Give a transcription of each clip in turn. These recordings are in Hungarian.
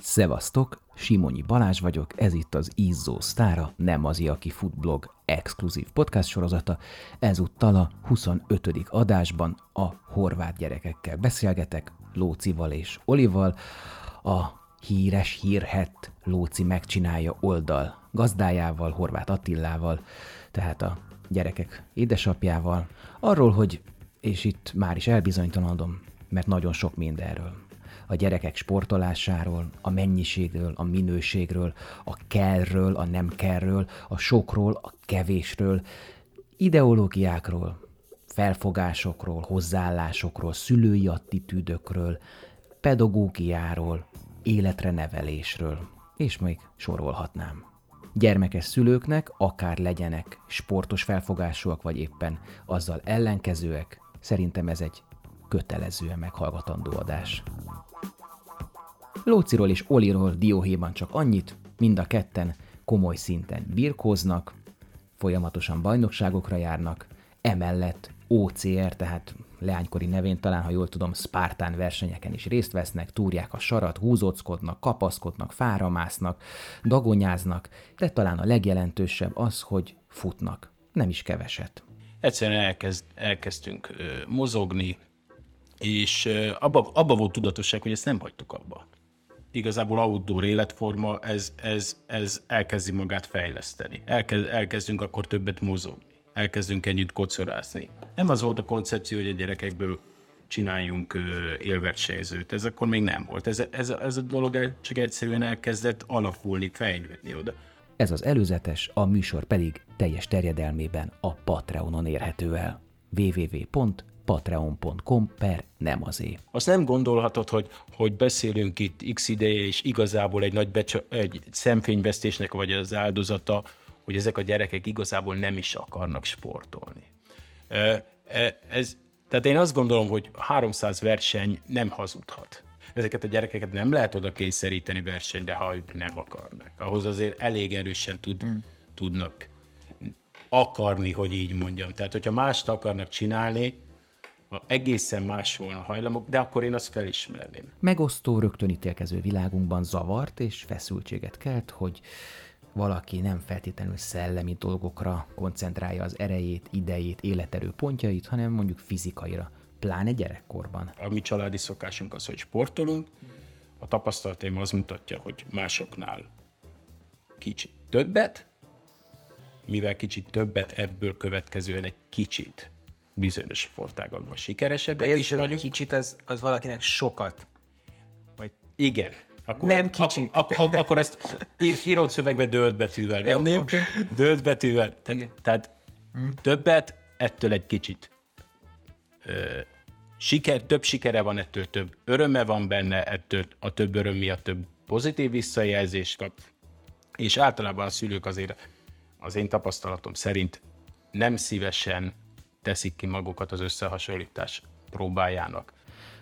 Szevasztok, Simonyi Balázs vagyok, ez itt az Izzó Sztára, nem az aki futblog exkluzív podcast sorozata. Ezúttal a 25. adásban a horvát gyerekekkel beszélgetek, Lócival és Olival, a híres, hírhett Lóci megcsinálja oldal gazdájával, Horváth Attillával, tehát a gyerekek édesapjával, arról, hogy, és itt már is elbizonytalanodom, mert nagyon sok mindenről. A gyerekek sportolásáról, a mennyiségről, a minőségről, a kellről, a nem kellről, a sokról, a kevésről, ideológiákról, felfogásokról, hozzáállásokról, szülői attitűdökről, pedagógiáról, életre nevelésről, és még sorolhatnám. Gyermekes szülőknek, akár legyenek sportos felfogásúak, vagy éppen azzal ellenkezőek, szerintem ez egy kötelezően meghallgatandó adás. Lóciról és Oliról dióhéjban csak annyit, mind a ketten komoly szinten birkóznak, folyamatosan bajnokságokra járnak, emellett OCR, tehát leánykori nevén talán, ha jól tudom, Spartán versenyeken is részt vesznek, túrják a sarat, húzóckodnak, kapaszkodnak, fáramásznak, dagonyáznak, de talán a legjelentősebb az, hogy futnak. Nem is keveset. Egyszerűen elkezd, elkezdtünk mozogni, és abba, abba volt tudatosság, hogy ezt nem hagytuk abba. Igazából outdoor életforma, ez, ez, ez elkezdi magát fejleszteni. Elkezd, elkezdünk akkor többet mozogni elkezdünk ennyit kocorázni. Nem az volt a koncepció, hogy a gyerekekből csináljunk élversenyzőt. Ez akkor még nem volt. Ez, ez, ez a dolog csak egyszerűen elkezdett alakulni, fejlődni oda. Ez az előzetes, a műsor pedig teljes terjedelmében a Patreonon érhető el. www.patreon.com per nem azé. Azt nem gondolhatod, hogy, hogy beszélünk itt x ideje, és igazából egy nagy becsa, egy szemfényvesztésnek vagy az áldozata hogy ezek a gyerekek igazából nem is akarnak sportolni. Ez, tehát én azt gondolom, hogy 300 verseny nem hazudhat. Ezeket a gyerekeket nem lehet oda kényszeríteni versenyre, ha ők nem akarnak. Ahhoz azért elég erősen tud, hmm. tudnak akarni, hogy így mondjam. Tehát, hogyha mást akarnak csinálni, egészen más volna a hajlamok, de akkor én azt felismerném. Megosztó, rögtön ítélkező világunkban zavart és feszültséget kelt, hogy valaki nem feltétlenül szellemi dolgokra koncentrálja az erejét, idejét, életerő pontjait, hanem mondjuk fizikaira, pláne gyerekkorban. A mi családi szokásunk az, hogy sportolunk, a tapasztalataim az mutatja, hogy másoknál kicsit többet, mivel kicsit többet, ebből következően egy kicsit bizonyos sportágakban sikeresebb. És a kicsit az, az valakinek sokat. Vagy igen, akkor, nem kicsit. Ak- ak- akkor ezt írott szövegbe dölt betűvel venném. Okay. Dölt betűvel. Te- tehát hmm. többet, ettől egy kicsit. Ö, siker, több sikere van, ettől több öröme van benne, ettől a több öröm miatt több pozitív visszajelzést kap. És általában a szülők azért az én tapasztalatom szerint nem szívesen teszik ki magukat az összehasonlítás próbájának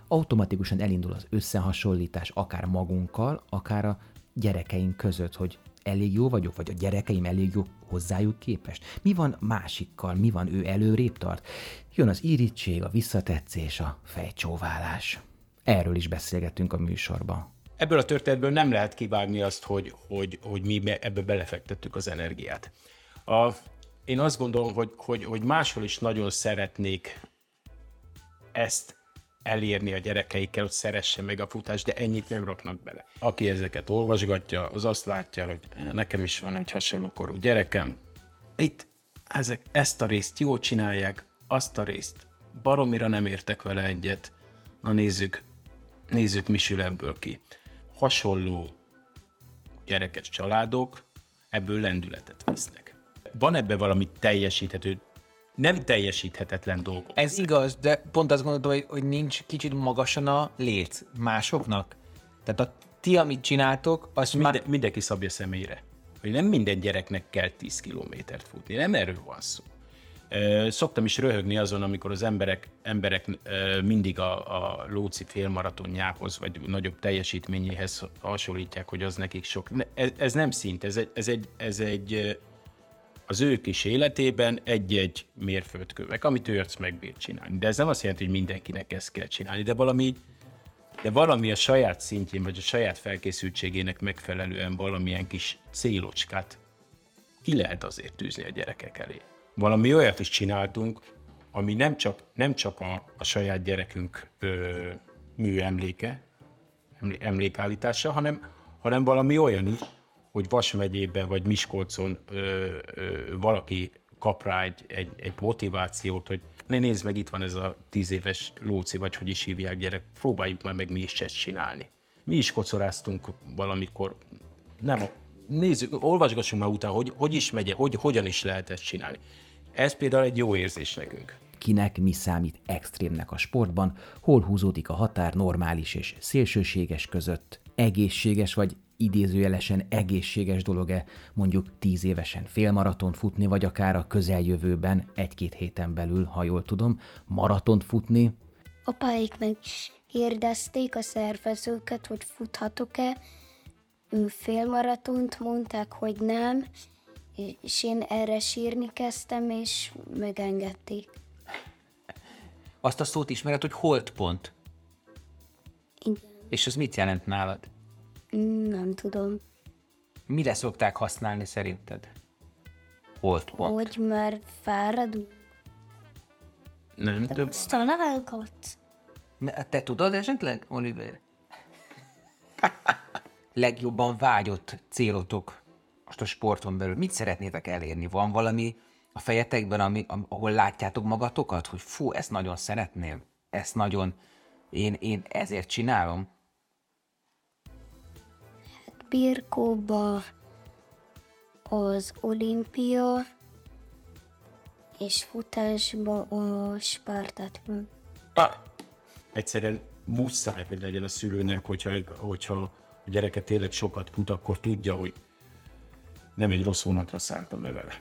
automatikusan elindul az összehasonlítás akár magunkkal, akár a gyerekeink között, hogy elég jó vagyok, vagy a gyerekeim elég jó hozzájuk képest. Mi van másikkal, mi van ő előrébb tart? Jön az irítség, a visszatetszés, a fejcsóválás. Erről is beszélgettünk a műsorban. Ebből a történetből nem lehet kivágni azt, hogy, hogy, hogy mi ebbe belefektettük az energiát. A, én azt gondolom, hogy, hogy, hogy máshol is nagyon szeretnék ezt elérni a gyerekeikkel, hogy szeresse meg a futást, de ennyit nem raknak bele. Aki ezeket olvasgatja, az azt látja, hogy nekem is van egy hasonló korú gyerekem. Itt ezek, ezt a részt jól csinálják, azt a részt baromira nem értek vele egyet. Na nézzük, nézzük mi sül ebből ki. Hasonló gyerekes családok ebből lendületet vesznek. Van ebbe valami teljesíthető nem teljesíthetetlen dolgok. Ez igaz, de pont azt gondolom, hogy, hogy nincs kicsit magasan a léc másoknak. Tehát a ti, amit csináltok, az Minden, már... Mindenki szabja személyre. Hogy nem minden gyereknek kell 10 kilométert futni. Nem erről van szó. Szoktam is röhögni azon, amikor az emberek, emberek mindig a, a Lóci félmaratonjához, vagy nagyobb teljesítményéhez hasonlítják, hogy az nekik sok. Ez, ez nem szint, ez egy, ez egy, ez egy az ő kis életében egy-egy mérföldkövek, amit ő meg megbír csinálni. De ez nem azt jelenti, hogy mindenkinek ezt kell csinálni, de valami de valami a saját szintjén, vagy a saját felkészültségének megfelelően valamilyen kis célocskát ki lehet azért tűzni a gyerekek elé. Valami olyat is csináltunk, ami nem csak, nem csak a, a saját gyerekünk ö, műemléke, emlé- emlékállítása, hanem, hanem valami olyan is, hogy Vas megyében vagy Miskolcon ö, ö, valaki kap rá egy, egy, egy motivációt, hogy ne nézd meg, itt van ez a tíz éves Lóci, vagy hogy is hívják gyerek, próbáljuk már meg mi is ezt csinálni. Mi is kocoráztunk valamikor, nem, nézzük, olvasgassunk már utána, hogy, hogy is megy, hogy, hogyan is lehet ezt csinálni. Ez például egy jó érzés nekünk. Kinek mi számít extrémnek a sportban, hol húzódik a határ normális és szélsőséges között, egészséges vagy idézőjelesen egészséges dolog-e mondjuk tíz évesen félmaraton futni, vagy akár a közeljövőben egy-két héten belül, ha jól tudom, maratont futni. Apáik meg kérdezték a szervezőket, hogy futhatok-e. Ő félmaratont mondták, hogy nem, és én erre sírni kezdtem, és megengedték. Azt a szót ismered, hogy holdpont. Igen, És ez mit jelent nálad? Nem tudom, Mire szokták használni szerinted? Holdpont. hogy már fáradunk. Nem több. Azt találgatsz? Ne- Te tudod esetleg, Oliver? Legjobban vágyott célotok most a sporton belül. Mit szeretnétek elérni? Van valami a fejetekben, ami, am- ahol látjátok magatokat, hogy fú, ezt nagyon szeretném, ezt nagyon, én, én ezért csinálom. Birkóba az olimpia, és futásba a Spartatban. Ah, egyszerűen muszáj, hogy legyen a szülőnek, hogyha, hogyha a gyereke tényleg sokat fut, akkor tudja, hogy nem egy rossz vonatra szálltam le vele.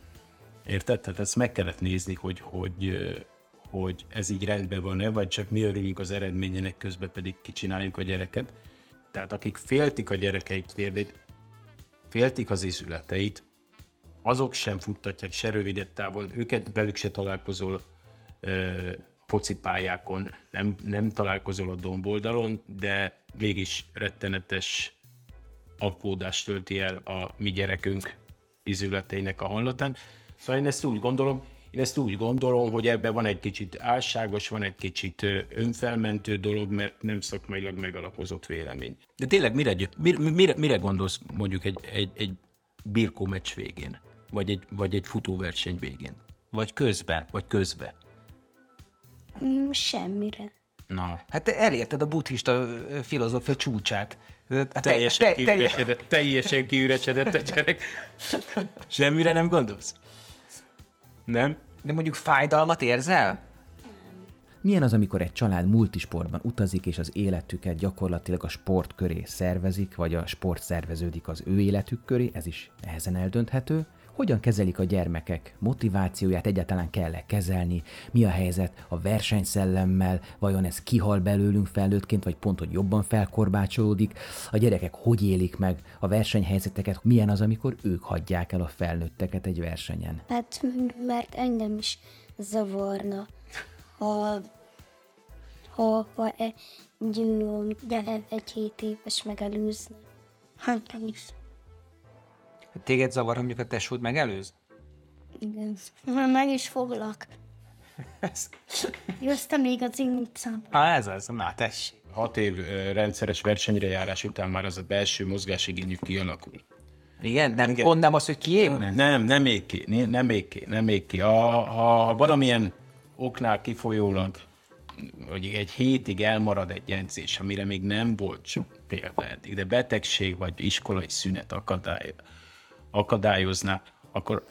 Érted? Tehát ezt meg kellett nézni, hogy, hogy, hogy ez így rendben van-e, vagy csak mi örülünk az eredményének, közben pedig kicsináljuk a gyereket. Tehát akik féltik a gyerekeik térdét, féltik az izületeit, azok sem futtatják se rövidet távol, őket velük se találkozol ö, focipályákon, nem, nem találkozol a domboldalon, de mégis rettenetes aggódást tölti el a mi gyerekünk izületeinek a honlatán. Szóval én ezt úgy gondolom, én ezt úgy gondolom, hogy ebben van egy kicsit álságos, van egy kicsit önfelmentő dolog, mert nem szakmailag megalapozott vélemény. De tényleg mire, mire, mire, mire gondolsz mondjuk egy, egy, egy birkó meccs végén? Vagy egy, vagy egy futóverseny végén? Vagy közben? Vagy közben? Mm, Semmire. Na, Hát te elérted a buddhista filozófia csúcsát. Hát te- teljesen, te- te- kiüresedett, teljesen kiüresedett a gyerek. Semmire nem gondolsz? Nem? De mondjuk fájdalmat érzel? Milyen az, amikor egy család multisportban utazik, és az életüket gyakorlatilag a sport köré szervezik, vagy a sport szerveződik az ő életük köré, ez is nehezen eldönthető. Hogyan kezelik a gyermekek motivációját, egyáltalán kell-e kezelni, mi a helyzet a versenyszellemmel, vajon ez kihal belőlünk felnőttként, vagy pont, hogy jobban felkorbácsolódik, a gyerekek hogy élik meg a versenyhelyzeteket, milyen az, amikor ők hagyják el a felnőtteket egy versenyen. Hát, mert engem is zavarna, ha, ha, ha egy, gyere, egy hét éves megelőzne. Hát nem is. Téged zavar, ha mondjuk a tesód megelőz? Igen. Már meg is foglak. Jöttem még az én utcán. Há, ez az, na tessék. Hat év ö, rendszeres versenyre járás után már az a belső mozgásigényük kialakul. Igen, nem, Igen. pont nem az, hogy kiépne? Nem, nem ég ki, né- nem ég ki, nem ég ki. Ha, ha valamilyen oknál kifolyólag hogy egy hétig elmarad egy edzés, amire még nem volt sok példa eddig, de betegség vagy iskolai szünet akadály, akadályozná, akkor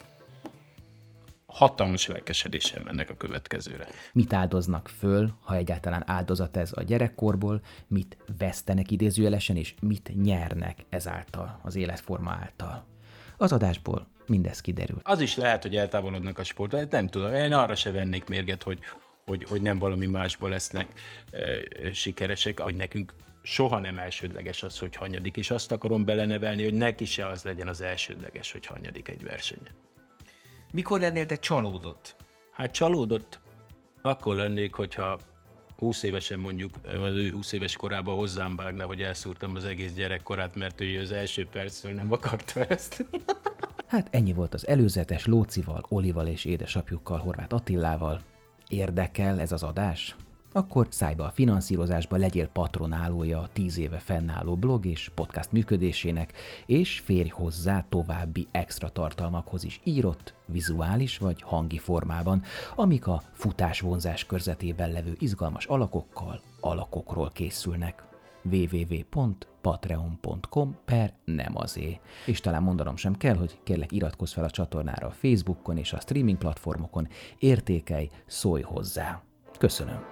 hatalmas lelkesedéssel mennek a következőre. mit áldoznak föl, ha egyáltalán áldozat ez a gyerekkorból, mit vesztenek idézőjelesen, és mit nyernek ezáltal, az életforma által. Az adásból mindez kiderül. Az is lehet, hogy eltávolodnak a sporttól, hát nem tudom, én arra se vennék mérget, hogy, hogy, hogy nem valami másból lesznek e, sikeresek, hogy nekünk soha nem elsődleges az, hogy hanyadik, és azt akarom belenevelni, hogy neki se az legyen az elsődleges, hogy hanyadik egy versenyen. Mikor lennél te csalódott? Hát csalódott, akkor lennék, hogyha 20 évesen mondjuk, az ő 20 éves korában hozzám vágna, hogy elszúrtam az egész gyerekkorát, mert ő az első percről nem akarta ezt. Hát ennyi volt az előzetes Lócival, Olival és édesapjukkal, Horváth Attilával. Érdekel ez az adás? Akkor szállj be a finanszírozásba, legyél patronálója a tíz éve fennálló blog és podcast működésének, és férj hozzá további extra tartalmakhoz is írott, vizuális vagy hangi formában, amik a futásvonzás körzetében levő izgalmas alakokkal, alakokról készülnek www.patreon.com per nem azé. És talán mondanom sem kell, hogy kérlek iratkozz fel a csatornára a Facebookon és a streaming platformokon, értékelj, szólj hozzá. Köszönöm.